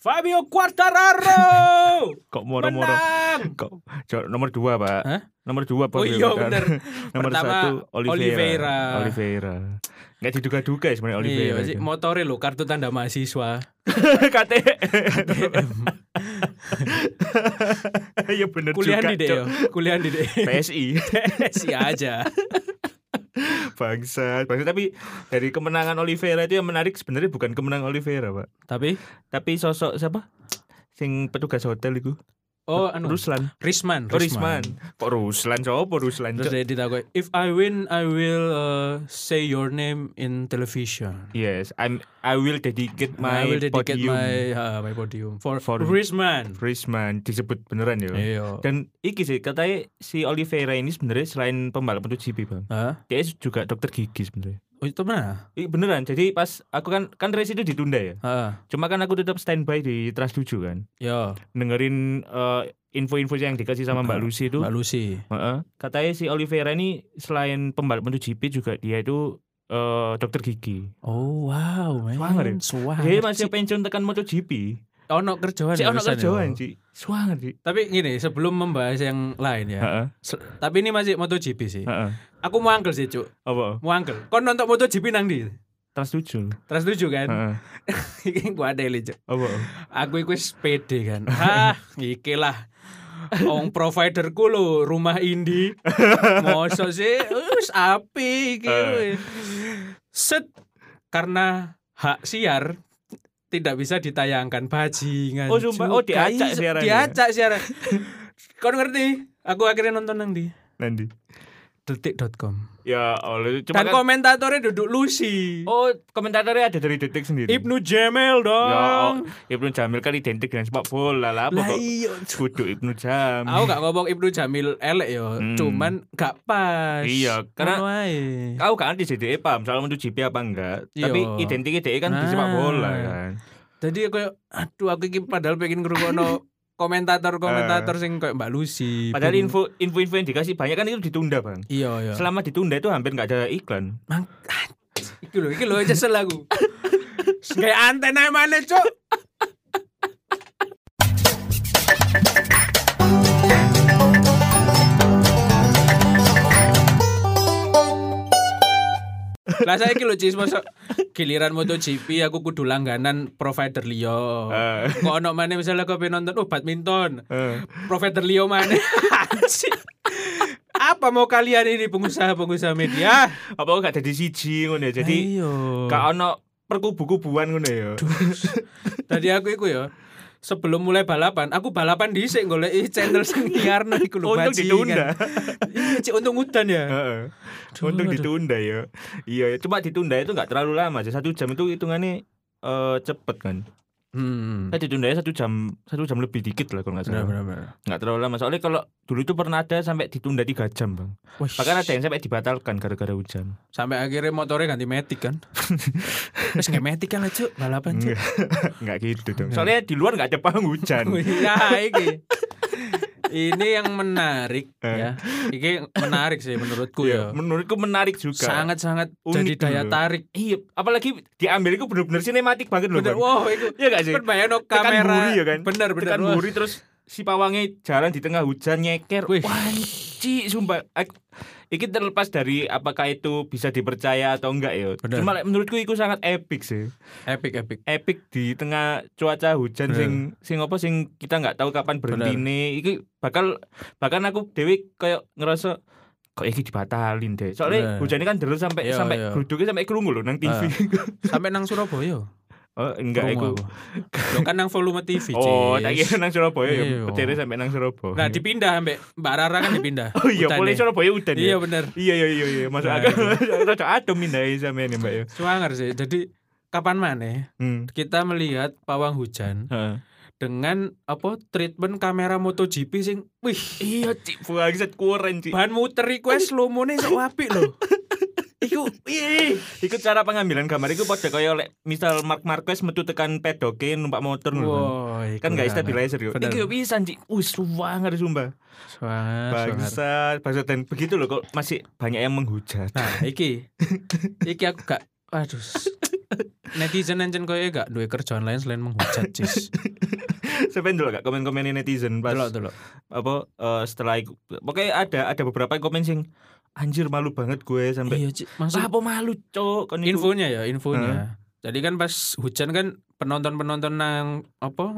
Fabio Quartararo Kok moro-moro? Kok nomor dua pak? Hah? Nomor dua pak? Oh iya bener. nomor Pertama, satu Oliveira. Oliveira. Oliveira. Nggak diduga-duga ya sebenarnya Iya, Oliveira. itu. motore lo kartu tanda mahasiswa. KTM. Iya bener Kuliah juga. di deh Cok. yo. Kuliah di deh. PSI. Si aja. Bangsa. Bangsa. Tapi dari kemenangan Oliveira itu yang menarik sebenarnya bukan kemenangan Oliveira pak. Tapi Tapi sosok siapa? Sing petugas hotel itu. Oh anu Ruslan. Risman, Oh, Risman. Kok Ruslan? Coba Ruslan. Terus dia ditakoi, if I win, I will uh, say your name in television. Yes, I'm. I will dedicate my I will dedicate podium. my uh, my podium for, For- Risman. Risman disebut beneran ya. Iya. Dan iki sih katanya si Oliveira ini sebenarnya selain pembalap MotoGP bang, Hah? dia juga dokter gigi sebenarnya. Oh, itu mana? Ih, beneran. Jadi pas aku kan kan race itu ditunda ya. Heeh. Cuma kan aku tetap standby di Trans 7 kan. Yo, Dengerin eh, info-info yang dikasih sama Mbak. Lucy itu. Mbak Lucy. Heeh. Katanya si Oliveira ini selain pembalap MotoGP juga dia itu eh, dokter gigi. Oh, wow, man. Swanger ya? Dia masih pensiun tekan MotoGP. Ono kerjaan. Si ya, ono kerjaan sih. Swanger sih. Tapi gini, sebelum membahas yang lain ya. Tapi ini masih MotoGP sih. Aku mau angkel sih, Cuk. Apa? Mau angkel. Kon nonton MotoGP nang di? Trans 7. Terus tujuh kan? Heeh. Iki gua ada Cuk. Apa? Aku iku wis pede kan. Hah, iki lah. Ong providerku lo rumah Indi. Mosok sih wis api iki. Set karena hak siar tidak bisa ditayangkan bajingan. Oh, sumpah. Oh, diacak siarannya. Diacak siaran. Kau ngerti? Aku akhirnya nonton nang di Nanti. detik.com. Ya Allah, cuma Dan kan komentatornya duduk Lucy. Oh, komentatornya ada dari detik sendiri. Ibnu Jamil dong. Ya, oh, Ibnu Jamil kan identik dengan sepak bola lah. Apa kok iya. kudu Ibnu Jamil? Aku gak ngomong Ibnu Jamil elek yo, Hmm. cuman gak pas. Iya, karena-. Kau kan di CDE paham soal MotoGP apa enggak? Iya. Tapi identiknya DE kan di sepak Nah. bola kan. Jadi aku aduh aku iki padahal pengen ngrungokno komentator-komentator sing kayak Mbak Lucy. Padahal info info yang dikasih banyak kan itu ditunda bang. Iya, iya. Selama ditunda itu hampir nggak ada iklan. Mang Iki lho, iki lho nyesel aku. Kayak antena mana, Cuk? Lah saya iki lho Cis mosok giliran MotoGP aku kudu langganan provider liya. Eh. Kok ono maneh misalnya kau nonton oh badminton, Eh. provider maneh. Anjing. Apa mau kalian ini pengusaha-pengusaha media? Apa gak jadi siji ngono ya. Jadi Ayo. gak ono perkubu-kubuan ngono ya. Tadi aku iku ya sebelum mulai balapan, aku balapan dhisik golek channel sing nyiarno iku lho Untung ditunda. Iya, Cik, untung udan ya. Heeh. Untung ditunda ya. Iya, cuma ditunda itu nggak terlalu lama. Satu jam itu hitungannya eh cepet kan. Hmm. Kan ditunda satu jam satu jam lebih dikit lah kalau nggak salah. benar benar. Nggak terlalu lama. Soalnya kalau dulu itu pernah ada sampai ditunda tiga jam bang. Wih, Bahkan ada yang sampai dibatalkan gara-gara hujan. sampai akhirnya motornya ganti metik kan. Wes nggak metik kan lah, Cuk, balapan, Cuk. Nggak gitu dong. Soalnya di luar nggak ada panggung hujan. ya iki. Ini yang menarik Eh. ya. Ini menarik sih menurutku Iya, ya. menurutku menarik juga. Sangat-sangat jadi daya dulu. tarik. Iya, apalagi diambil itu bener-bener sinematik banget loh. Bener, wow, itu Iya gak sih? kan bayangno Tekan kamera. buri ya kan? Bener bener. Tekan wah. buri terus si pawangnya jalan di tengah hujan nyeker. Wih. Wanci, sumpah. Iki terlepas dari apakah itu bisa dipercaya atau enggak ya. Bener. Cuma like, menurutku itu sangat epic sih. Epic epic. Epic di tengah cuaca hujan Bener. sing sing apa sing kita nggak tahu kapan berhenti Iki bakal bahkan aku dewi kayak ngerasa kok iki dibatalin deh. Soalnya hujannya kan terus sampai Iya, sampai iya. geruduknya sampai kerungu loh nang TV. Sampai nang Surabaya. Oh, enggak iku. aku. Lo kan nang volume TV, Oh, tak kira nang Surabaya ya. Iya. Petirnya sampai nang Surabaya. Nah, dipindah sampai Mbak Rara kan dipindah. Oh iya, boleh Surabaya udan ya. Iya bener. Iya iya iya iya. Masuk Nah, akal. Rada adem mindahi sama ini, Mbak ya. Suwanger sih. Jadi kapan mana Hmm. kita melihat pawang hujan Heeh. dengan apa treatment kamera MotoGP sing wih Iya, Cik. Bangsat kurang, Cik. bahan muter iku wis lumune sok apik lho. Iku ih Iku cara pengambilan gambar iku padha kaya lek misal Mark Marquez metu tekan pedoke numpak motor ngono. Iku Kan gak stabilizer yo. Yo bisa, Cik. Wis suwanger sumpah. Suwanger. Bangsat, bangsat dan begitu loh kok masih banyak yang menghujat. Nah, iki. Iki aku gak aduh. netizen encen koyo gak duwe kerjaan lain selain menghujat cis. Sampai dulu gak komen-komen netizen pas Delok delok. apa eh, setelah iku pokoknya ada ada beberapa yang komen sing anjir malu banget gue sampai Iya. Maksud apa malu cok kan infonya ya, infonya. Jadi kan pas hujan kan penonton-penonton nang apa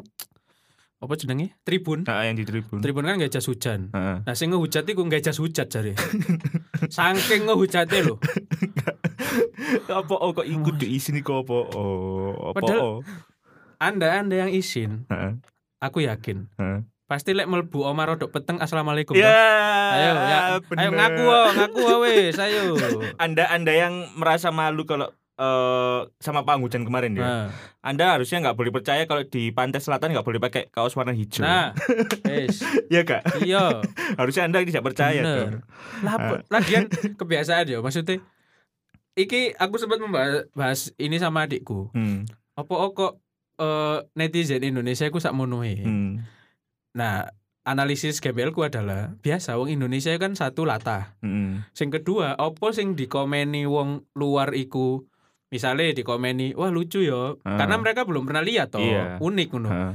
apa jenenge? Tribun. Nah, yang di tribun. Tribun kan gak jas hujan. Heeh. Nah, sing ngehujat iku gak jas hujat jare. Saking ngehujate lho. apa oh kok ikut di sini kok apa oh apa Padahal- oh Anda Anda yang izin, aku yakin. Pasti lek mlebu omah rodok peteng assalamualaikum. ya toh? Ayo, ya, ayo bener. ngaku oh, ngaku oh, wes, ayo. anda anda yang merasa malu kalau eh, sama Pak Hujan kemarin ya Nah, anda harusnya nggak boleh percaya kalau di pantai selatan nggak boleh pakai kaos warna hijau nah, wes, ya kak iya. harusnya anda tidak percaya Bener. Lah, apa- lagian kebiasaan ya maksudnya. Iki aku sempat membahas bahas ini sama adikku. hmm. Apa oh, kok eh, netizen Indonesia ku sak monoe. Hmm. Nah, analisis GBL ku adalah biasa wong Indonesia kan satu latah. Hmm. Sing kedua, opo sing dikomeni wong luar iku misalnya dikomeni, wah lucu ya, Ah. karena mereka belum pernah lihat toh, Iya. unik ngono. Heeh.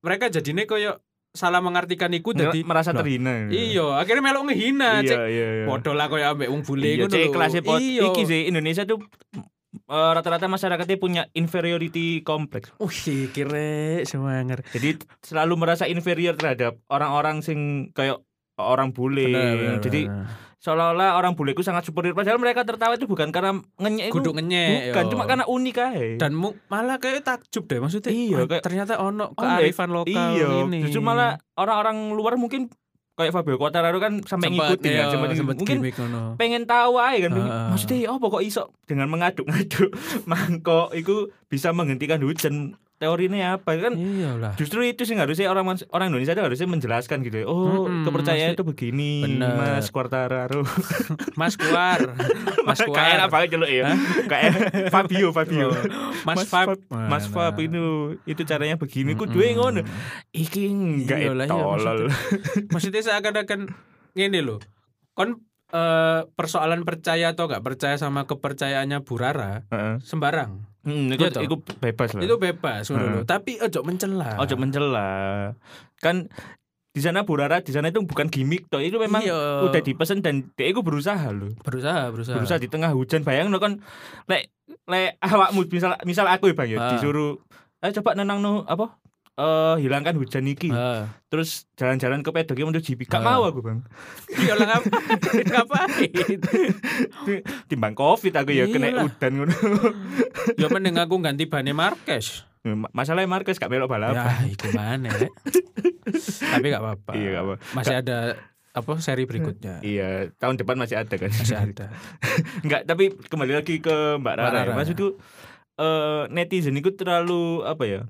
Mereka jadinya koyo salah mengartikan iku dadi merasa terhina Iya, akhirnya melok ngehina, iya cek iya iya Podo lah koyo ambek wong bule Iya, ngono. Iya. Iki sih Indonesia tuh eh, rata-rata masyarakatnya punya inferiority complex. Wih, kira semangar. Jadi selalu merasa inferior terhadap orang-orang sing kayak orang bule. Jadi seolah-olah orang bule itu sangat superior padahal mereka tertawa itu bukan karena ngenyek itu. kudu ngenyek. Bukan, yo. cuma karena unik aja. dan mu- malah kayak takjub deh maksudnya. Iya, wah, kayak- ternyata ono Oh, kearifan lokal iya, ini. justru malah orang-orang luar mungkin kayak Fabio Quartararo kan sampai ngikutin iya, kan, sempet- sempet mungkin ngono. pengen tahu aja kan pengen- Heeh. maksudnya oh pokok iso dengan mengaduk-ngaduk mangkok itu bisa menghentikan hujan teorinya apa kan Iyalah. justru itu sih harusnya orang orang Indonesia itu harusnya menjelaskan gitu ya. oh Mm-mm, kepercayaan itu begini Bener. mas Quartararo Mas Kuar. Mas kayak Kuar. apa celuk ya kayak Fabio Fabio Oh, Mas Fab. Mas Mana? Fab itu itu caranya begini ku duwe ngono iki enggak Iyalah, iya, tolol Maksudnya seakan-akan ngene loh. Kon eh, persoalan percaya atau gak percaya sama kepercayaannya Bu Rara Heeh. sembarang. Hmm, Iya itu, toh. itu bebas lah Itu bebas Heeh. loh. Tapi ojo mencela. ojo mencela kan di sana Bu Rara di sana itu bukan gimmick toh itu memang Iya. udah dipesan dan dia itu berusaha loh berusaha, berusaha. berusaha di tengah hujan bayang kan lek lek awakmu misal misal aku ya bang ya Ah. disuruh ayo coba nenang no apa eh hilangkan hujan iki Heeh. terus jalan-jalan ke pedoknya untuk GP gak Ah. mau aku bang Iya lah ngapain? timbang covid aku ya kena udan ngono ya mending aku ganti Bane Marquez. Ma- masalahnya Marquez gak melok Ya, balapan iku mana Rek? Tapi gak apa-apa. iya gak apa Masih ada apa seri berikutnya. iya tahun depan masih ada kan Masih ada. Enggak, tapi kembali lagi ke Mbak Rara. Mbak ya. Rara. Maksudku eh netizen itu terlalu apa ya?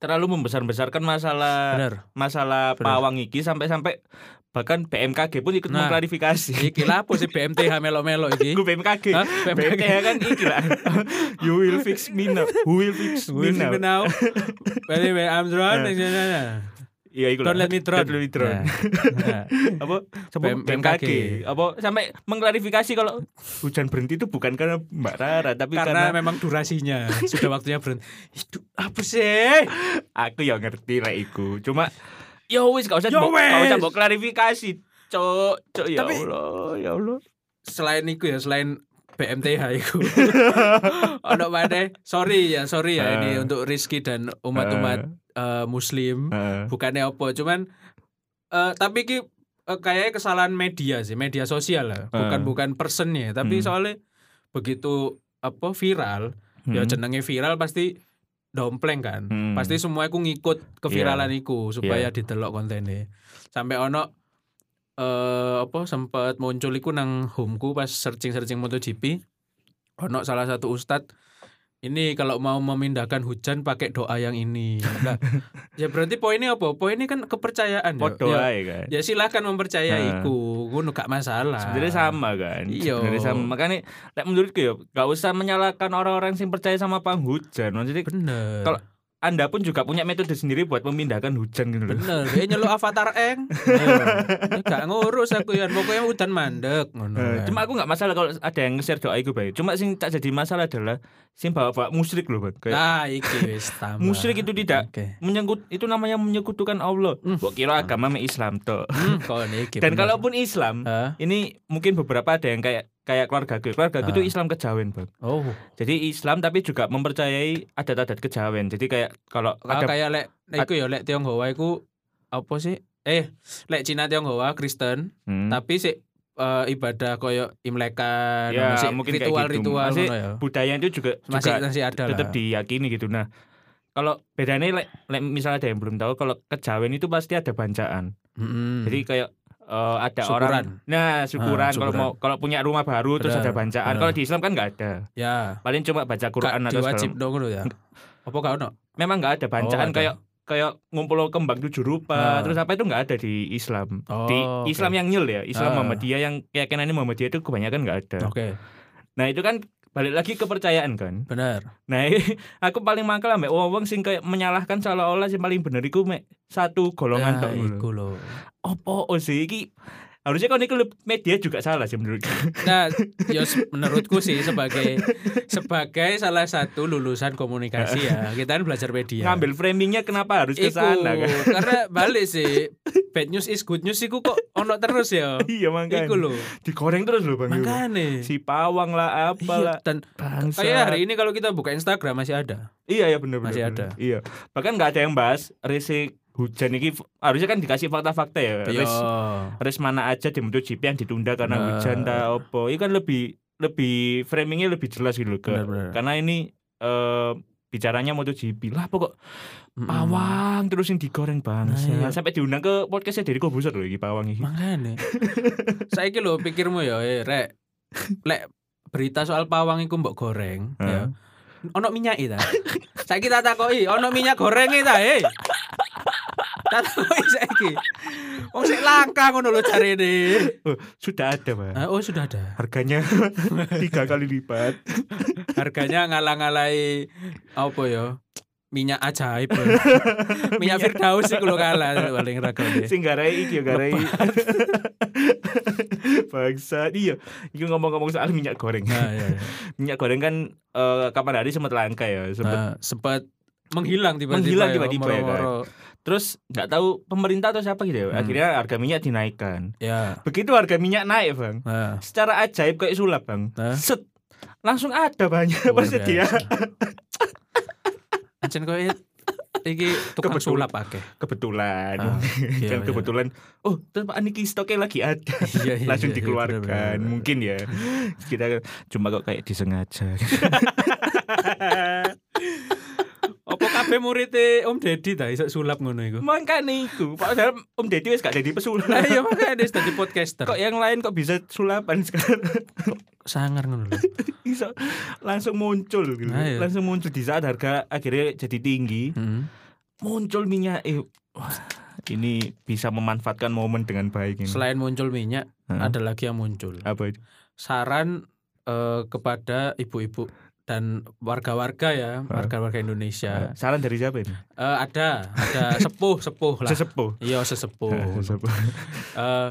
Terlalu membesar-besarkan masalah Bener. masalah Bener. pawang iki sampai-sampai bahkan BMKG pun ikut Nah. mengklarifikasi. Iki lah apa sih BMTH melo-melo iki? Gue BMKG. Hah? BMKG kan iki lah. you will fix me now. Who will fix me now? when I'm drawn, Iya, iku Don't let me drown. Don't let me drown. Nah. Nah. apa BM- BMKG. apa sampai mengklarifikasi kalau hujan berhenti itu bukan karena Mbak Rara tapi Karena karena, memang durasinya sudah waktunya berhenti. Itu apa sih? aku ya ngerti lah iku cuma ya wis gak usah Ya mbok- gak usah mbok klarifikasi cok cok ya Allah ya Allah Selain itu ya, selain BMTH itu. Ono mana? Sorry ya, sorry ya ini Eh. untuk Rizky dan umat-umat eh, muslim. Heeh. bukannya apa cuman eh tapi ki eh, kayaknya kesalahan media sih media sosial lah bukan Eh. bukan personnya tapi Hmm. soalnya begitu apa viral ya Hmm. jenenge viral pasti dompleng kan Hmm. pasti semua aku ngikut keviralan iku supaya Iya. didelok kontennya sampai ono eh apa sempat muncul iku nang homeku pas searching-searching MotoGP ono salah satu ustad ini kalau mau memindahkan hujan pakai doa yang ini. Nah, ya berarti poinnya apa? Poinnya kan kepercayaan ya. Podo ya, ae kan ya silakan mempercayai Nah. iku, ngono gak masalah. sebenarnya sama kan Iya. sebenarnya sama makanya lek menurutku ya gak usah menyalahkan orang-orang yang percaya sama panghujan maksudnya Bener. Kalau- Anda pun juga punya metode sendiri buat memindahkan hujan gitu loh. Bener, dia nyeluk avatar eng. Ayo. Gak ngurus aku ya, pokoknya udan mandek ngono. Eh, kan. cuma aku nggak masalah kalau ada yang nge-share doa itu baik. Cuma sing tak jadi masalah adalah sing bawa-bawa musyrik loh, Bang. Kayak Nah, iki wis tambah. musyrik itu tidak Oke. menyangkut itu namanya menyekutukan Allah. Hmm. Kok kira agama me Islam toh. Kok niki. Dan kalaupun Islam, Hah? ini mungkin beberapa ada yang kayak kayak keluarga gue. Keluarga gue itu Ah. Islam kejawen, Bang. Oh, Jadi Islam tapi juga mempercayai adat-adat kejawen. Jadi kayak kalau ah, ada kayak lek iku ya lek Tionghoa iku apa sih? Eh, lek Cina Tionghoa Kristen, Hmm. tapi sih eh, ibadah koyo imlekan, Ya, sih mungkin kayak gitu. ritual-ritual Masih ya. budaya itu juga Masih juga masih ada tetap lah. diyakini gitu. Nah, kalau bedanya lek, lek misalnya ada yang belum tahu kalau kejawen itu pasti ada bancaan. Mm-mm. Jadi kayak eh, ada Syukuran. orang nah syukuran Ah, kalau mau kalau punya rumah baru terus Benar, ada bancaan. Kalau di Islam kan nggak ada. ya, Paling cuma baca Quran gak atau segala- dong ngono ya. Apa gak ono? Memang nggak ada bancaan ada. kayak kayak ngumpul kembang tujuh rupa Ah. terus apa itu nggak ada di Islam. Oh, di. Islam yang nyel ya, Islam Ah. Muhammadiyah yang keyakinannya Muhammadiyah itu kebanyakan nggak ada. Oke, Nah, itu kan balik lagi kepercayaan kan. benar. Nah, aku paling mangkel ambek wong-wong sing kayak menyalahkan seolah-olah sing paling bener iku mek satu golongan Ya, tok iku lho. Opo sih iki harusnya kan iku media juga salah sih menurutku. Nah, ya menurutku sih sebagai sebagai salah satu lulusan komunikasi ya, kita kan belajar media. Ngambil framingnya kenapa harus ke sana kan? karena balik sih bad news is good news iku kok ono terus ya. iya makanya. Iku lho. Digoreng terus loh Bang. Makane. Si pawang lah Iya, apalah. dan Bangsa. kayak hari ini kalau kita buka Instagram masih ada. Iya ya bener. Masih bener. ada. Iya. Bahkan nggak ada yang bahas risik hujan ini harusnya kan dikasih fakta-fakta ya. Iya. Ris, ris mana aja di MotoGP yang ditunda karena Nah. hujan tak opo. Ini kan lebih lebih framingnya lebih jelas gitu loh, ke. Karena ini eh bicaranya MotoGP lah pokok Mm-mm. pawang terus yang digoreng bangsa. Nah, iya. Sampai diundang ke podcastnya dari Kobuser loh iki pawang iki. Makane. Saiki lho pikirmu ya, eh, rek. Lek berita soal pawang iku mbok goreng, ya. Ono minyak ta? Saiki tak takoki, ono minyak goreng ta, eh? Tak takoki saiki. Wong sik langka ngono lho jarene. Oh, sudah ada, Pak. Ah, Oh, sudah ada. Harganya tiga kali lipat. Harganya ngalah-ngalahi apa ya? Minyak ajaib. minyak Firdaus iku lho kalah paling regane. Sing garai iki ya garai. Bangsa iya. Iki ngomong-ngomong soal minyak goreng. Nah, ya, ya. minyak goreng kan eh, kapan hari sempat langka ya, sempat Nah, sempat menghilang tiba-tiba. Menghilang ya, tiba-tiba ya, kan? moro-moro. terus nggak tahu pemerintah atau siapa gitu ya. Hmm. Akhirnya harga minyak dinaikkan. Ya. Begitu harga minyak naik, Bang. Nah, Secara ajaib kayak sulap, Bang. Nah. Set langsung ada banyak biasa. Ancen kowe iki tukang Kebetul- sulap akeh. kebetulan. Ah, iya, kan iya. kebetulan oh terus Pak Niki stoknya lagi ada Iya, iya, langsung iya, iya, dikeluarkan bener-bener. mungkin ya kita cuma kok kayak disengaja Apa kabeh murid Om Deddy ta iso sulap ngono iku? makanya itu padahal Om Deddy wis gak jadi pesulap Lah iya makanya dia dadi podcaster. kok yang lain kok bisa sulapan sekarang sangar ngono lho. bisa langsung muncul gitu. Nah, iya. langsung muncul di saat harga akhirnya jadi tinggi Hmm. muncul minyak eh, wah, ini bisa memanfaatkan momen dengan baik ini Selain muncul minyak, Hah? ada lagi yang muncul. apa itu Saran eh, kepada ibu-ibu dan warga-warga ya, warga-warga Indonesia. saran dari siapa ini? Eh, ada, ada. Sepuh, sepuh lah. sesepuh. Iya, sesepuh. sesepuh. Eh,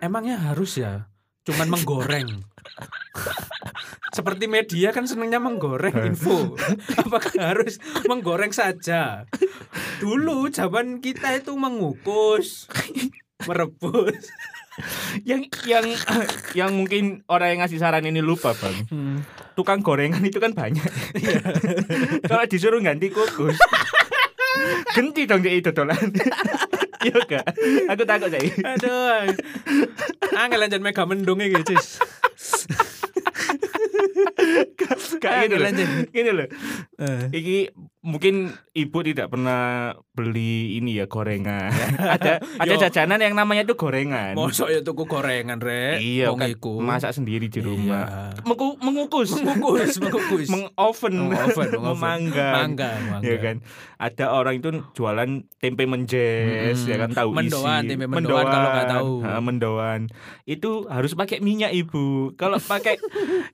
emangnya harus ya? Cuman menggoreng. Seperti media kan senangnya menggoreng info. Apakah harus menggoreng saja? Dulu zaman kita itu mengukus merebus yang yang yang mungkin orang yang ngasih saran ini lupa bang. Hmm. tukang gorengan itu kan banyak. Kalau disuruh ganti kukus ganti dong jadi dodolan iya gak? Aku takut saya aduh. Angel lanjut mega mendung iki cis kayak gini Angel loh gini loh Eh, Iki mungkin ibu tidak pernah beli ini ya gorengan. ada ada Yo. jajanan yang namanya itu gorengan. mosok ya tuku gorengan rek Iya, kan masak sendiri di rumah. Iya. Mengu- mengukus, mengukus mengukus mengoven, Mengoven, mengoven. memanggang. mangga mangga Ya kan, ada orang itu jualan tempe menjes, Mm-mm. ya kan tahu Mendoan, isi. tempe mendoan kalau nggak tahu. Ha, mendoan. Itu harus pakai minyak ibu. Kalau pakai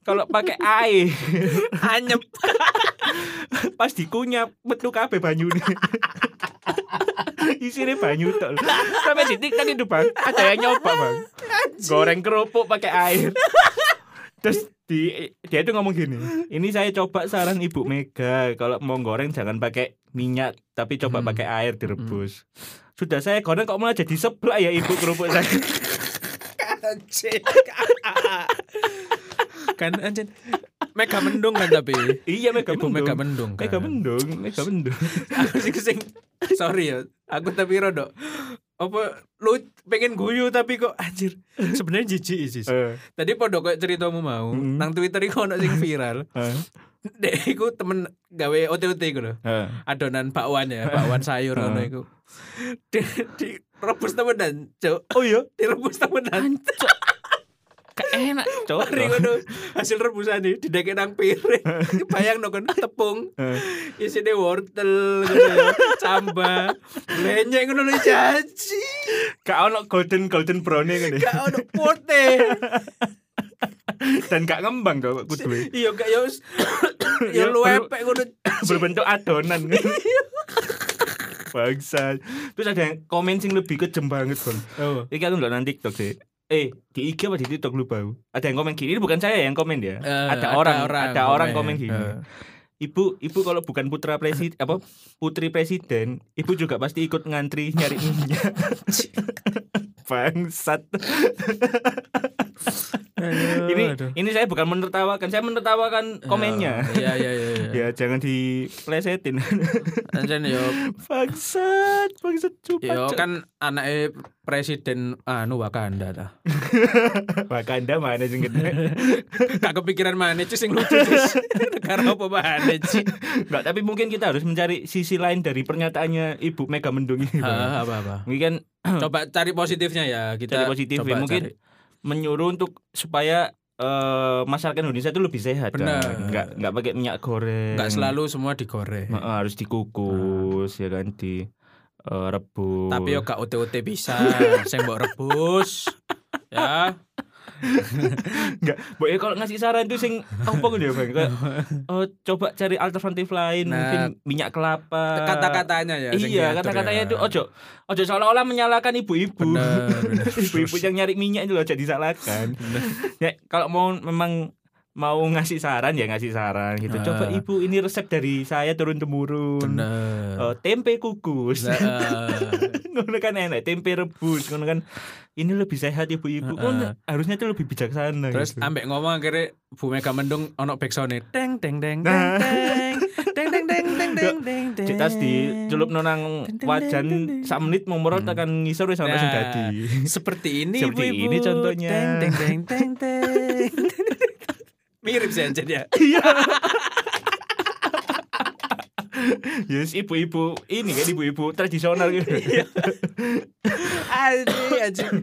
kalau pakai air, anyep pas dikunyah ka- metu kabeh banyune. Isine banyu tok. Sampai di TikTok itu, Bang. Ada yang nyoba, Bang. Goreng kerupuk pakai air. Terus di dia itu ngomong gini, ini saya coba saran Ibu Mega, kalau mau goreng jangan pakai minyak, tapi coba Hmm. pakai air direbus. Sudah saya goreng kok malah jadi seblak ya Ibu kerupuk saya. Kan anjing. Mega mendung kan tapi. iya Mega Ibu mendung. Mega mendung kan. Mega mendung, Mega mendung. aku sih sing sorry ya. Aku tapi rodok apa lu pengen guyu tapi kok anjir sebenarnya jijik sih. Eh, Tadi podo kayak ceritamu mau Mm. nang Twitter iku ono sing viral. eh, Dek iku temen gawe OTT iku lho. eh. Adonan bakwan ya, bakwan sayur ngono Heeh. iku. Di, di rebus temenan, Cuk. Oh iya, Direbus temenan. Enak, ngono hasil rebusan iki dideke nang piring. Bayang no kan tepung. Eh. Isine wortel ngono ya, camba. Lenyek ngono lho jaji. Gak ono golden golden brown ngene. Gak ono putih. Dan gak ngembang kok kudu. Iya gak yo yo lu perlu- epek ngono. berbentuk adonan bangsa terus ada yang komen sing lebih kejem banget bang Oh. ini aku nggak nanti TikTok sih eh di IG apa di TikTok? Lu bau ada yang komen gini? Ini bukan saya yang komen ya? Eh, ada, orang, ada orang komen. gini. Eh. ibu ibu kalau bukan putra presiden apa putri presiden ibu juga pasti ikut ngantri nyari minyak. Bangsat Aduh, ini aduh. ini saya bukan menertawakan saya menertawakan komennya Iya iya iya. iya. ya jangan diplesetin Anjen yo bangsat bangsat cupat yo kan anaknya presiden anu Wakanda ta. Wakanda mana sing gede Gak kepikiran mana sih sing lucu Cis. Negara apa mana sih? Enggak, tapi mungkin kita harus mencari sisi lain dari pernyataannya Ibu Mega Mendung ini. Ah, apa apa. Mungkin Coba cari positifnya ya kita. Cari positif ya, coba mungkin cari. Menyuruh untuk supaya eh, masyarakat Indonesia itu lebih sehat Benar. kan. Enggak enggak pakai minyak goreng. nggak selalu semua digoreng. Heeh, harus dikukus ya kan di eh, rebus. Tapi yo gak ute-ute bisa, sing mbok rebus. Ya, enggak. Boy kalau ngasih saran tuh sing apa gitu ya, Bang? Kayak oh, coba cari alternatif lain, Nah, mungkin minyak kelapa. kata-katanya ya. Iya, kata-katanya ya. itu ojo ojo seolah-olah menyalahkan ibu-ibu. Ibu-ibu yang nyari minyak itu ojo disalahkan. ya, kalau mau memang mau ngasih saran ya ngasih saran gitu. Coba Ah. ibu ini resep dari saya turun temurun. Bener. Oh, tempe kukus. Nah, ngono kan enak, tempe rebus, ngono kan. Ini lebih sehat ibu-ibu. Ngono, harusnya itu lebih bijaksana Terus gitu. ambek ngomong akhirnya Bu Mega Mendung ono backsound teng teng teng teng Nah. teng teng teng teng teng teng teng teng Cek tas di celup nonang wajan sak menit mau merot tekan ngisor wis ana sing Nah, dadi. seperti ini Seperti ibu-ibu. ini contohnya. teng teng teng teng teng mirip sih anjir ya. Yes, ibu-ibu ini kan ibu-ibu tradisional gitu. Iya. anjing anjing.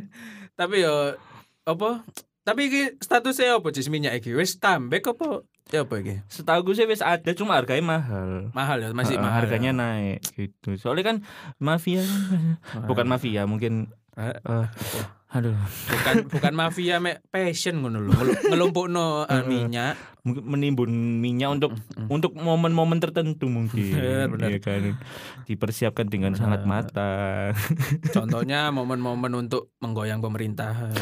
Tapi yo apa? Tapi iki statusnya apa cis minyak iki? Wis tambek apa? Ya apa iki? Setahu gue sih wis ada cuma harganya mahal. mahal ya masih Heeh, mahal harganya ya. naik gitu. Soalnya kan mafia. Kan bukan mafia, mungkin eh, aduh, bukan bukan mafia mek passion ngono lho Ngelu- ngelumpukno eh, Heeh. minyak menimbun minyak untuk untuk momen-momen tertentu mungkin. Benar, benar. Iya kan. Dipersiapkan dengan sangat matang. contohnya momen-momen untuk menggoyang pemerintahan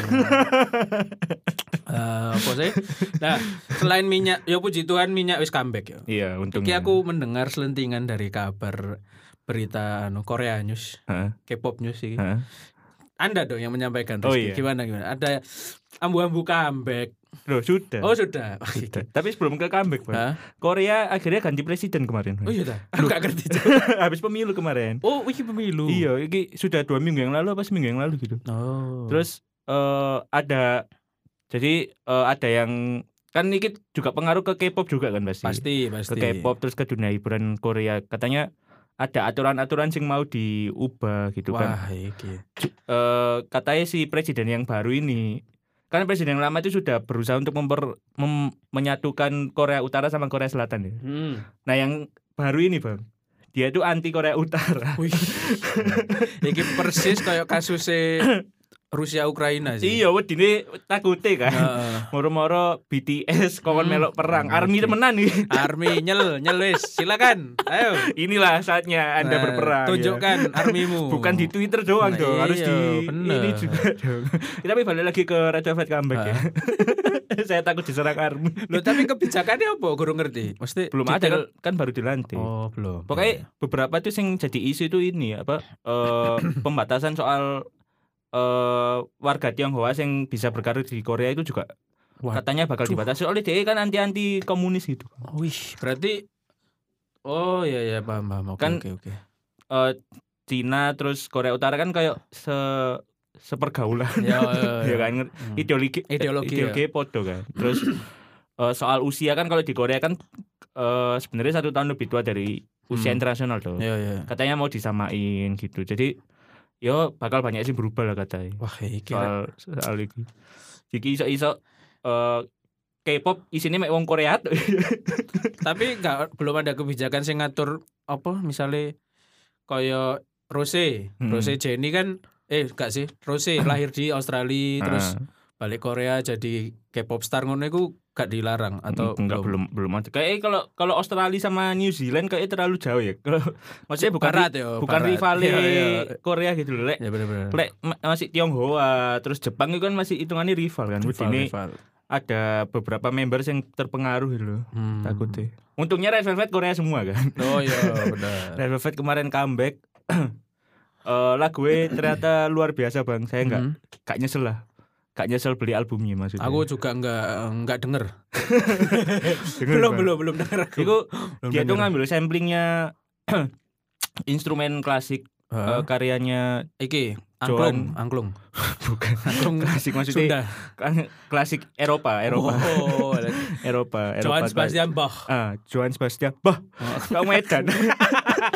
Eh, apa sih nah selain minyak ya puji Tuhan minyak wis comeback ya Iya, Iki untungnya. aku mendengar selentingan dari kabar berita anu Korea News, K-pop News sih. Anda dong yang menyampaikan. Oh, Rizky. iya. Gimana gimana? Ada ambu-ambu comeback. Loh, sudah. Oh sudah. Sudah. Tapi sebelum ke comeback, Pak. Korea akhirnya ganti presiden kemarin. Oh iya dah. Aku gak ngerti. Habis pemilu kemarin. Oh, iki pemilu. Iya, ini sudah dua minggu yang lalu apa seminggu yang lalu gitu. Oh. Terus eh ada jadi eh, ada yang kan ini juga pengaruh ke K-pop juga kan pasti. pasti Ke pasti. K-pop terus ke dunia hiburan Korea. Katanya ada aturan-aturan sing mau diubah gitu kan. Wah, iki. Eh katanya si presiden yang baru ini kan presiden yang lama itu sudah berusaha untuk memper, mem- menyatukan Korea Utara sama Korea Selatan ya. Hmm. Nah yang baru ini bang, dia itu anti Korea Utara. Wih. iki persis kayak kasusnya Rusia Ukraina sih. Iya, wedine takute kan. Heeh. Moro-moro BTS kawan Hmm. melok perang, Hmm, army temenan nih. Army nyel nyel wis silakan ayo Inilah saatnya Anda Nah, berperang. ya. tunjukkan armimu Bukan di Twitter doang Nah, dong, harus iya, di bener. ini juga dong. Tapi balik lagi ke Red Velvet comeback ya. Saya takut diserang army. Loh tapi kebijakannya apa guru ngerti mesti Belum ada kan, kan baru dilantik. oh belum Pokoknya beberapa tuh yang jadi isu itu ini apa eh, pembatasan soal eh, warga Tionghoa yang bisa berkarir di Korea itu juga Waduh. katanya bakal dibatasi oleh dia kan anti anti komunis gitu. wih berarti oh iya iya paham paham oke Kan- oke oke Eh, Cina terus Korea Utara kan kayak se sepergaulan ya, ya kan Hmm. ideologi Ideologi, ideologi podo kan. Terus eh, soal usia kan kalau di Korea kan eh, sebenarnya satu tahun lebih tua dari usia Hmm. internasional tuh. ya ya Katanya mau disamain gitu. Jadi yo bakal banyak sih berubah lah katanya. wah iki soal soal iki. Iki iso-iso eh K-pop isinya mek wong Korea tapi nggak belum ada kebijakan sing ngatur apa misalnya kaya Rose Hmm. Rose Jenny kan eh gak sih Rose lahir di Australia terus Ah, balik Korea jadi K-pop star ngono iku gak dilarang atau enggak belum belum ada. Kayak kalau kalau Australia sama New Zealand kayak terlalu jauh ya. Kalau maksudnya bukan Barat ya bukan barat. rivale Iya, iya. Korea gitu loh. Lek, ya lek ma- masih Tionghoa, terus Jepang itu kan masih hitungannya rival kan. Rival, Ini rival. ada beberapa members yang terpengaruh gitu loh. Hmm. Takutnya. Untungnya Red Velvet Korea semua kan. oh iya benar Red Velvet kemarin comeback. Eh lagunya ternyata luar biasa bang. Saya nggak Hmm. gak nyesel lah. Gak nyesel beli albumnya maksudnya. aku juga nggak nggak denger. Denger, belum belum belum denger aku. Iku Belum dia tuh ngambil samplingnya instrumen klasik Hah? eh, karyanya iki Joan. angklung angklung. Bukan angklung klasik maksudnya Sunda. kan klasik Eropa Eropa. Oh Eropa Eropa Johann Sebastian Bach. Ah Johann Sebastian bah kamu Medan.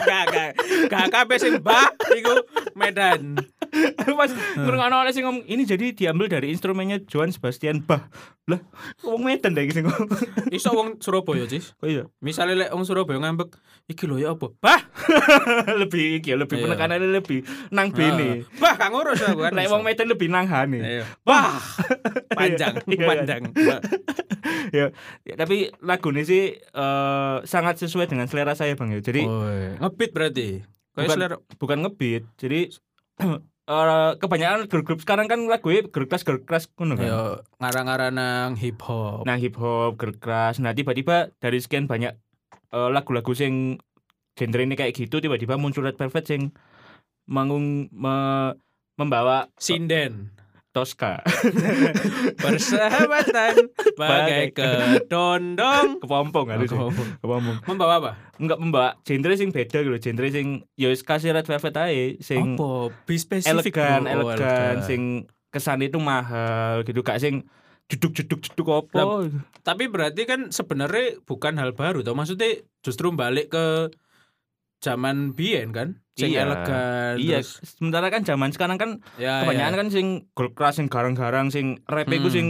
Gak gak gak kabeh sing Bach iku Medan pas ngrungokno oleh sing ngomong ini jadi diambil dari instrumennya Johann Sebastian Bach. Lah wong Medan dah iki sing ngomong? Iso wong Surabaya cis? Oh iya. Misalnya lek wong Surabaya ngambek iki lho ya apa? Bah lebih iki ya, lebih Iya. penekanannya lebih nang bene. Bah gak ngurus aku kan? Lek wong Medan lebih nang hane. Iya. bah panjang Iya, iya. panjang. Ya, ya, tapi lagu ini sih eh, sangat sesuai dengan selera saya bang ya. Jadi Oh, ngebeat berarti? Kayak Bukan. selera bukan ngebeat jadi eh, kebanyakan girl group sekarang kan girl class girl class ngono kan? Ya ngarang-ngarang nang hip hop nah hip hop girl class nah tiba-tiba dari sekian banyak eh, lagu-lagu sing genre ini kayak gitu tiba-tiba muncul Red Velvet sing manggung me- membawa sinden Tosca. Persahabatan. Bagai kedondong kepompong harus Oh, kepompong. Membawa apa? Enggak membawa genre sing beda gitu genre sing ya wis kasih Red Velvet ae sing apa? Be spesifik elegan. Oh, elegan, sing kesan itu mahal gitu, gak sing jeduk-jeduk-jeduk apa. tapi berarti kan sebenarnya bukan hal baru toh. Maksudnya justru balik ke zaman bien kan sing Iya. elegan Iya, terus- sementara kan zaman sekarang kan ya, kebanyakan ya. kan sing girl crush sing garang-garang sing rap Hmm. sing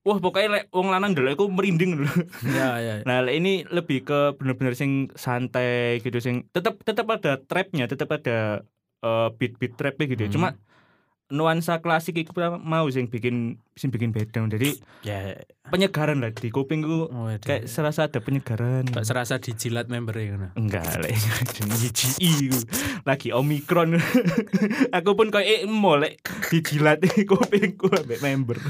wah pokoknya lek wong lanang ndelok iku merinding dulu. ya ya Nah, lek ini lebih ke bener-bener sing santai gitu sing tetap tetap ada trapnya, tetap ada eh, beat-beat trapnya gitu. ya. Hmm. Cuma nuansa klasik itu mau sing bikin sing bikin beda. Jadi ya penyegaran lah di kuping ku oh, ada. kayak serasa ada penyegaran. Gak serasa dijilat membernya kan Enggak lah, jeneng GGI ku. Lagi Omikron. Aku pun kayak eh, molek dijilat kupingku ambek member.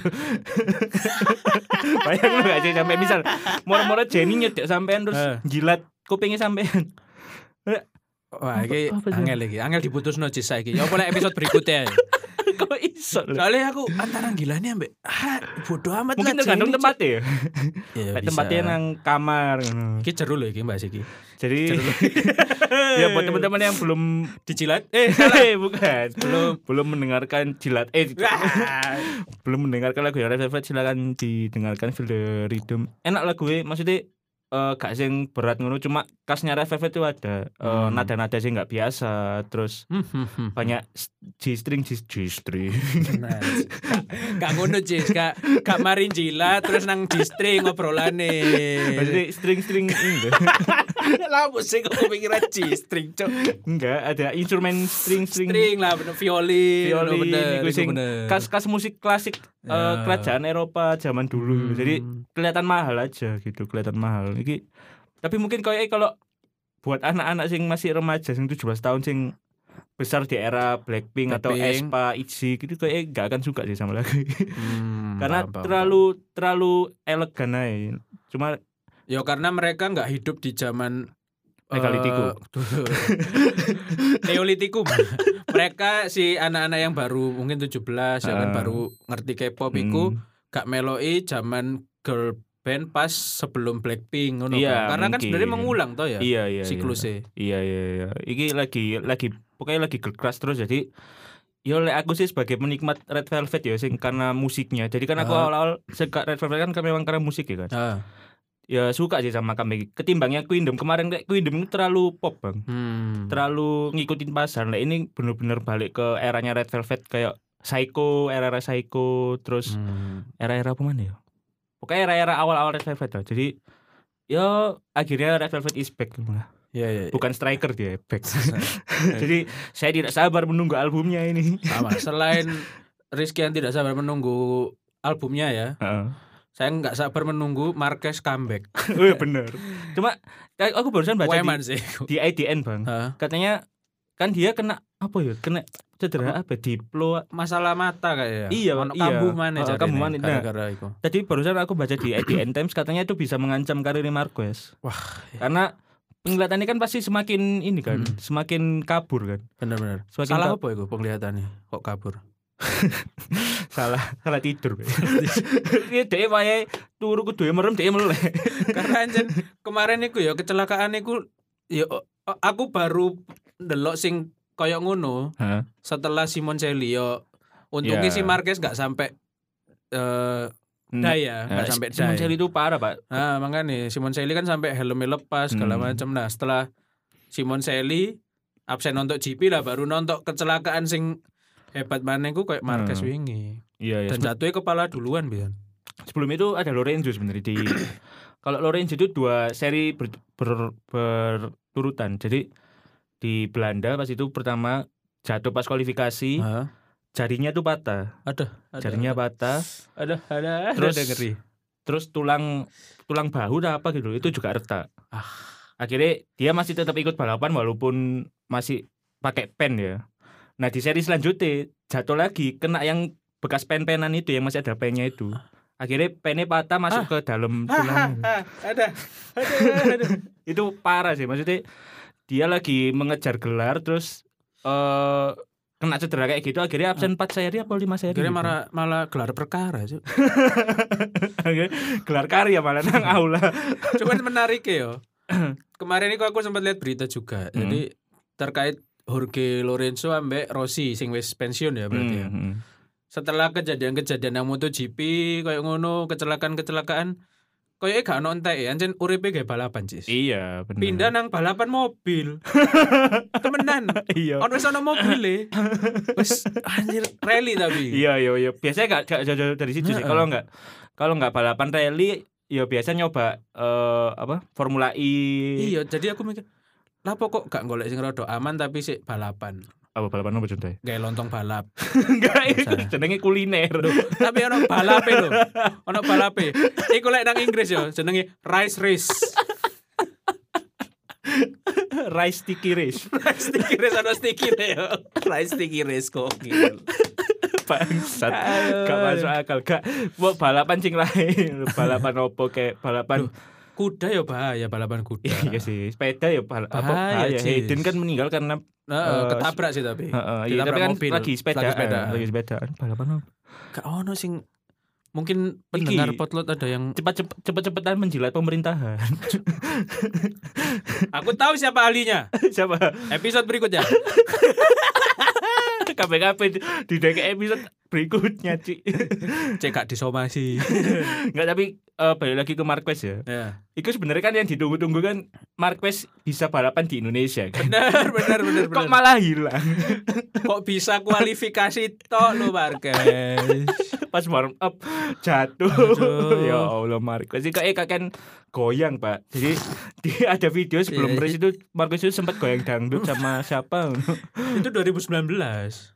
Bayang lu gak sih sampai misal moro-moro Jenny nyedek sampean terus Eh. jilat kupingnya sampean. wah ini sih? angel lagi angel diputus no saiki ya boleh episode berikutnya Kok iso soalnya aku antara gilanya ambek ah bodo amat Mungkin lah tergantung tempatnya ya. Bisa. tempatnya nang kamar. Iki jeru loh iki Mbak Siki. Jadi ya buat teman-teman yang belum Dijilat? Eh, Eh, bukan. Belum. belum mendengarkan jilat eh Wah. belum mendengarkan lagu yang Red Velvet silakan didengarkan Feel the Rhythm enak lagu maksudnya eh gak sing berat ngono cuma khasnya Red Velvet itu ada eh, Hmm. nada-nada sing nggak biasa terus Hmm, hmm, hmm. banyak s- G string G, G string Gak ngono Cis, gak gak marin jilat terus nang distring ngobrolane. maksudnya string string ini lah musik kok kepikiran G string cok Enggak, ada instrumen string-string string lah bener violin violin bener, iku sing bener. kas-kas musik klasik eh, Ya. kerajaan Eropa zaman dulu. Hmm. Jadi kelihatan mahal aja gitu, kelihatan mahal. Iki tapi mungkin kayak kalau buat anak-anak sing masih remaja sing 17 tahun sing besar di era Blackpink, atau Blackpink. aespa, ITZY gitu kayak gak akan suka sih sama lagu. Hmm, Karena paham, terlalu terlalu elegan aja. Cuma Ya karena mereka nggak hidup di zaman eh, Neolitikum. mereka si anak-anak yang baru mungkin 17 ya kan Ah. baru ngerti K-pop iku hmm, gak meloi zaman girl band pas sebelum Blackpink ngono Iya, kan. Karena kan mungkin. sebenarnya mengulang toh ya iya iya. iya. siklusnya. Iya iya iya. Iki lagi lagi pokoknya lagi keras terus jadi Yo lek aku sih sebagai penikmat Red Velvet ya sing karena musiknya. Jadi kan aku Ah. awal-awal suka Red Velvet kan kan memang karena musik ya kan. Ah. Ya suka sih sama kami. Ketimbangnya Queendom kemarin kayak Queendom itu terlalu pop, Bang. Hmm. Terlalu ngikutin pasar. Lah ini bener-bener balik ke eranya Red Velvet kayak Psycho, era-era Psycho, terus Hmm. era-era apa mana ya? Pokoknya era-era awal-awal Red Velvet lah. Jadi yo akhirnya Red Velvet is back malah. Iya iya. bukan striker dia back jadi saya tidak sabar menunggu albumnya ini sama. Selain Rizky yang tidak sabar menunggu albumnya ya, Heeh. Saya nggak sabar menunggu Marquez comeback. oh iya bener cuma kayak aku barusan baca Weman di, sih. di IDN bang Hah? katanya kan dia kena apa ya kena cedera apa diplo masalah mata kayaknya. Iya, Ono iya. kambuh mana Oh, kambuh mana. Nah. gara-gara itu. tadi barusan aku baca di IDN Times katanya itu bisa mengancam karir Marquez Wah, karena penglihatannya kan pasti semakin ini kan Hmm. semakin kabur kan. Semakin Salah apa itu penglihatannya? Kok kabur? salah salah tidur dia dia wae turu kudu merem dia melek Karena anjen kemarin iku ya kecelakaan iku ya aku baru ndelok sing koyo ngono Hah? setelah Simon Selly yo untungnya Ya. si Marquez gak sampai eh daya, Nah, gak sampai Simon daya. Selly itu parah pak Nah, makanya Simon Selly kan sampai helmnya lepas segala Hmm. macam. Nah, setelah Simon Selly absen untuk GP lah baru nonton kecelakaan sing hebat mana ku kayak Marquez Hmm. wingi. Iya, iya. Dan jatuhnya kepala duluan Bian. Sebelum itu ada Lorenzo sebenarnya di kalau Lorenzo itu dua seri ber, ber- berturutan. Jadi di Belanda pas itu pertama jatuh pas kualifikasi, Hah? jarinya tuh patah. Ada, ada. Jarinya patah, ada, ada, Terus- ada ngeri. terus tulang tulang bahu apa gitu itu juga retak. Ah. Akhirnya dia masih tetap ikut balapan walaupun masih pakai pen ya. Nah di seri selanjutnya jatuh lagi kena yang bekas pen-penan itu yang masih ada pennya itu. Akhirnya pennya patah masuk ke dalam tulang. ada, ada, ada. itu parah sih maksudnya dia lagi mengejar gelar terus eh kena cedera kayak gitu akhirnya absen 4 seri apa 5 seri Kira gitu. malah malah gelar perkara, Cuk. Akhirnya gelar karya malah nang aula Cuman menarik ya. Kemarin ini aku sempat lihat berita juga. Hmm. Jadi terkait Jorge Lorenzo ambek Rossi sing wis pensiun ya berarti ya. Hmm, hmm. Setelah kejadian-kejadian yang MotoGP kayak ngono, kecelakaan-kecelakaan kayak gak ono entek ya, ancen uripe gawe balapan, Cis. iya benar Pindah nang balapan mobil. Temenan. iya Ono wis ono mobil e. Wis anjir rally tapi. iya iya iya biasanya gak, gak jauh-jauh dari situ sih kalau nggak kalau nggak balapan rally ya biasa nyoba eh apa Formula E Iya, jadi aku mikir Lapo kok gak golek sing rada aman tapi sik balapan. apa balapan apa contohnya Gawe lontong balap. enggak itu jenenge kuliner tapi ono balape lho. Ono balape. Iku lek nang Inggris yo jenenge rice race. rice sticky race rice sticky race ono sticky yo. Rice sticky race kok gitu. bangsat gak masuk akal gak mau balapan cing lain balapan opo kayak balapan Kuda yo bahaya balapan kuda. iya sih sepeda ya Bahaya, bahaya. Hayden kan meninggal karena Nah, Eh, ketabrak sih tapi. Heeh, iya, Ditabrak tapi kan mobil. lagi sepeda Lagi sepeda. lagi sepeda balapan apa Gak ono sing mungkin pendengar Iki. potlot ada yang cepat cepat cepet cepetan menjilat pemerintahan aku tahu siapa ahlinya. siapa Episode berikutnya. KPKP di DK episode berikutnya Ci Cek gak disomasi. Enggak tapi eh, balik lagi ke Marquez ya ya. itu sebenarnya kan yang ditunggu-tunggu kan Marquez bisa balapan di Indonesia kan Benar, benar, benar, kok malah hilang Kok bisa kualifikasi tok lo Marquez? pas warm up jatuh. Aduh. ya Allah Marcus sih kayak kan goyang pak. Jadi dia ada video sebelum Iya. race itu Marcus itu sempat goyang dangdut sama siapa? Itu 2019.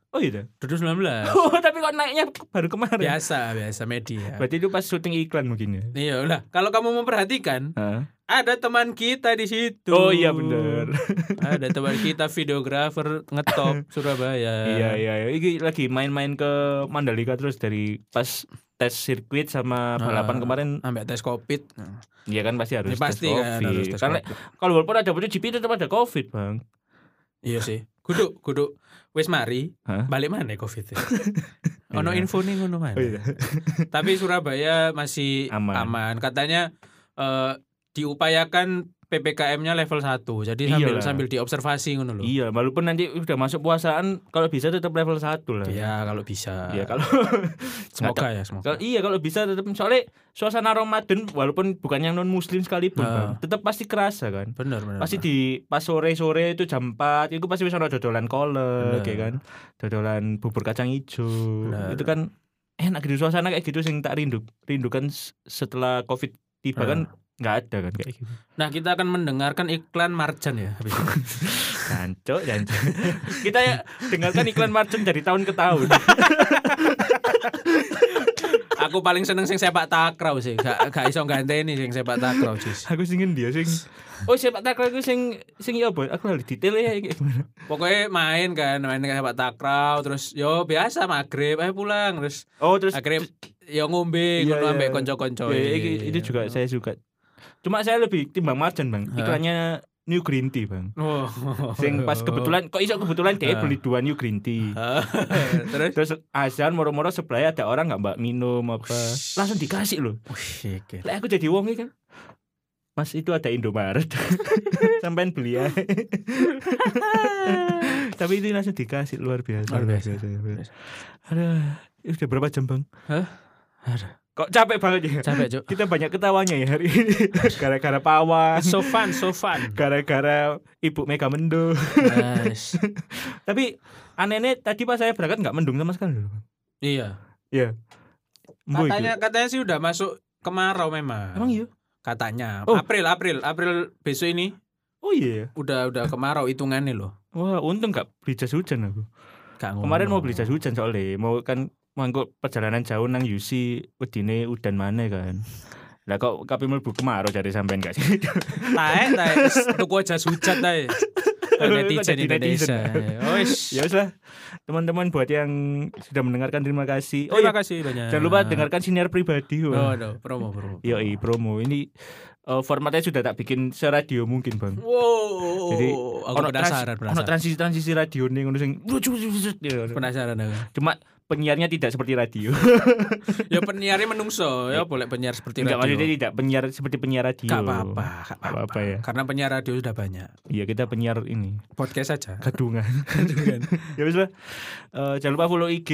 Oh iya. 2019. Oh tapi kok naiknya baru kemarin. Biasa, biasa media. Berarti itu pas syuting iklan mungkin ya. Iya lah, kalau kamu memperhatikan, Hah? ada teman kita di situ. Oh iya bener. Ada teman kita videografer ngetop Surabaya. Iya iya iya. Ini lagi main-main ke Mandalika terus dari pas tes sirkuit sama balapan Ah. kemarin Ambek tes Covid. Iya kan pasti harus Ya, pasti tes kan, COVID. harus tes Karena kalau walaupun ada MotoGP tetap ada COVID, Bang. Iya sih. Kudu kudu wis mari Hah? balik mana Covid. ono Iya. info nih ngono mana. Oh iya. Tapi Surabaya masih Aman. aman. Katanya eh, diupayakan PPKM-nya level 1. Jadi sambil Iyalah. sambil diobservasi ngono loh. Iya, walaupun nanti udah masuk puasaan kalau bisa tetap level 1 lah. Iya, kalau bisa. Iya, kalau semoga ya, semoga. kalau iya kalau bisa tetap soalnya suasana Ramadan walaupun bukan yang non muslim sekalipun, Ah. Bang, tetap pasti kerasa kan. Bener, bener. Pasti di pas sore-sore itu jam 4 itu pasti bisa ada dodolan kolek ya kan. Dodolan bubur kacang hijau. Bener. Itu kan enak gitu suasana kayak gitu sing tak rindu. Rindukan setelah Covid tiba Ah. kan nggak ada kan kayak gitu. Nah, kita akan mendengarkan iklan Marjan ya habis ini. Jancuk. Kita ya dengarkan iklan Marchen dari tahun ke tahun. Aku paling seneng sing sepak takraw sih. Gak gak iso ganteni sing sepak takraw, Jis. Aku singin dia sing Oh sepak takraw itu sing sing iya apa? Aku lali detail ya. Pokoknya main kan, main kayak sepak takraw terus yo biasa maghrib ayo pulang terus Oh terus akhirnya yo ngombe ngono ambek kanca-kanca. ya, iki- itu juga saya suka. Cuma saya lebih timbang Marchen bang. Iklannya New Green Tea bang. Oh. Sing pas kebetulan kok iso kebetulan dia beli dua New Green Tea. terus Terus azan moro-moro sebelahnya ada orang nggak mbak minum apa langsung dikasih loh. Wih. Lah aku jadi wong kan. Mas itu ada Indomaret. Sampai beli ya. Tapi ini langsung dikasih luar biasa. Luar biasa. luar biasa. Aduh, ini udah berapa jam bang? Hah? Aduh. Kok capek banget ya? Capek, Cuk. Kita banyak ketawanya ya hari ini. Gara-gara pawang. So fun, so fun. Gara-gara ibu Mega mendung. Nice. Tapi anehnya tadi pas saya berangkat nggak mendung sama sekali. loh. Iya. Iya. Itu. Katanya katanya sih udah masuk kemarau memang. Emang iya? Katanya. Oh. April, April, April besok ini Oh iya ya. udah udah kemarau hitungannya loh. Wah untung nggak beli jas hujan aku. Gak Kemarin mau beli jas hujan soalnya mau kan mangkuk perjalanan jauh nang UC wedine udan mana kan. Lah kok kape mlebu kemarau jadi sampean gak sih? Tae, tae. Tuku aja hujan tae. Netizen Indonesia. Oh, wis. ya wis lah. Teman-teman buat yang sudah mendengarkan terima kasih. Oh Terima iya, kasih banyak. jangan lupa dengarkan siniar pribadi. Oh, Wah. no, promo, promo. Yoi, promo. Ini eh, formatnya sudah tak bikin seradio mungkin, Bang. Wow. Jadi aku penasaran, trans- ono penasaran. transisi-transisi radio nih ngono sing Penasaran aku. Cuma penyiarnya tidak seperti radio. Ya penyiarnya menungso, ya boleh penyiar seperti Enggak radio. maksudnya tidak penyiar seperti penyiar radio. Gak apa-apa, gak Gak apa-apa ya. Karena penyiar radio sudah banyak. Iya, kita penyiar ini Podcast aja. gadungan. ya wis lah. Eh, jangan lupa follow IG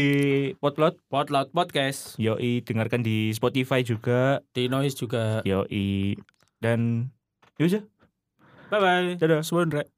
Potlot. Potlout Podcast Yoi, dengarkan di Spotify juga. di Noise juga. Yoi. Dan ya ya. Bye bye. Dadah. Suwun, Rek.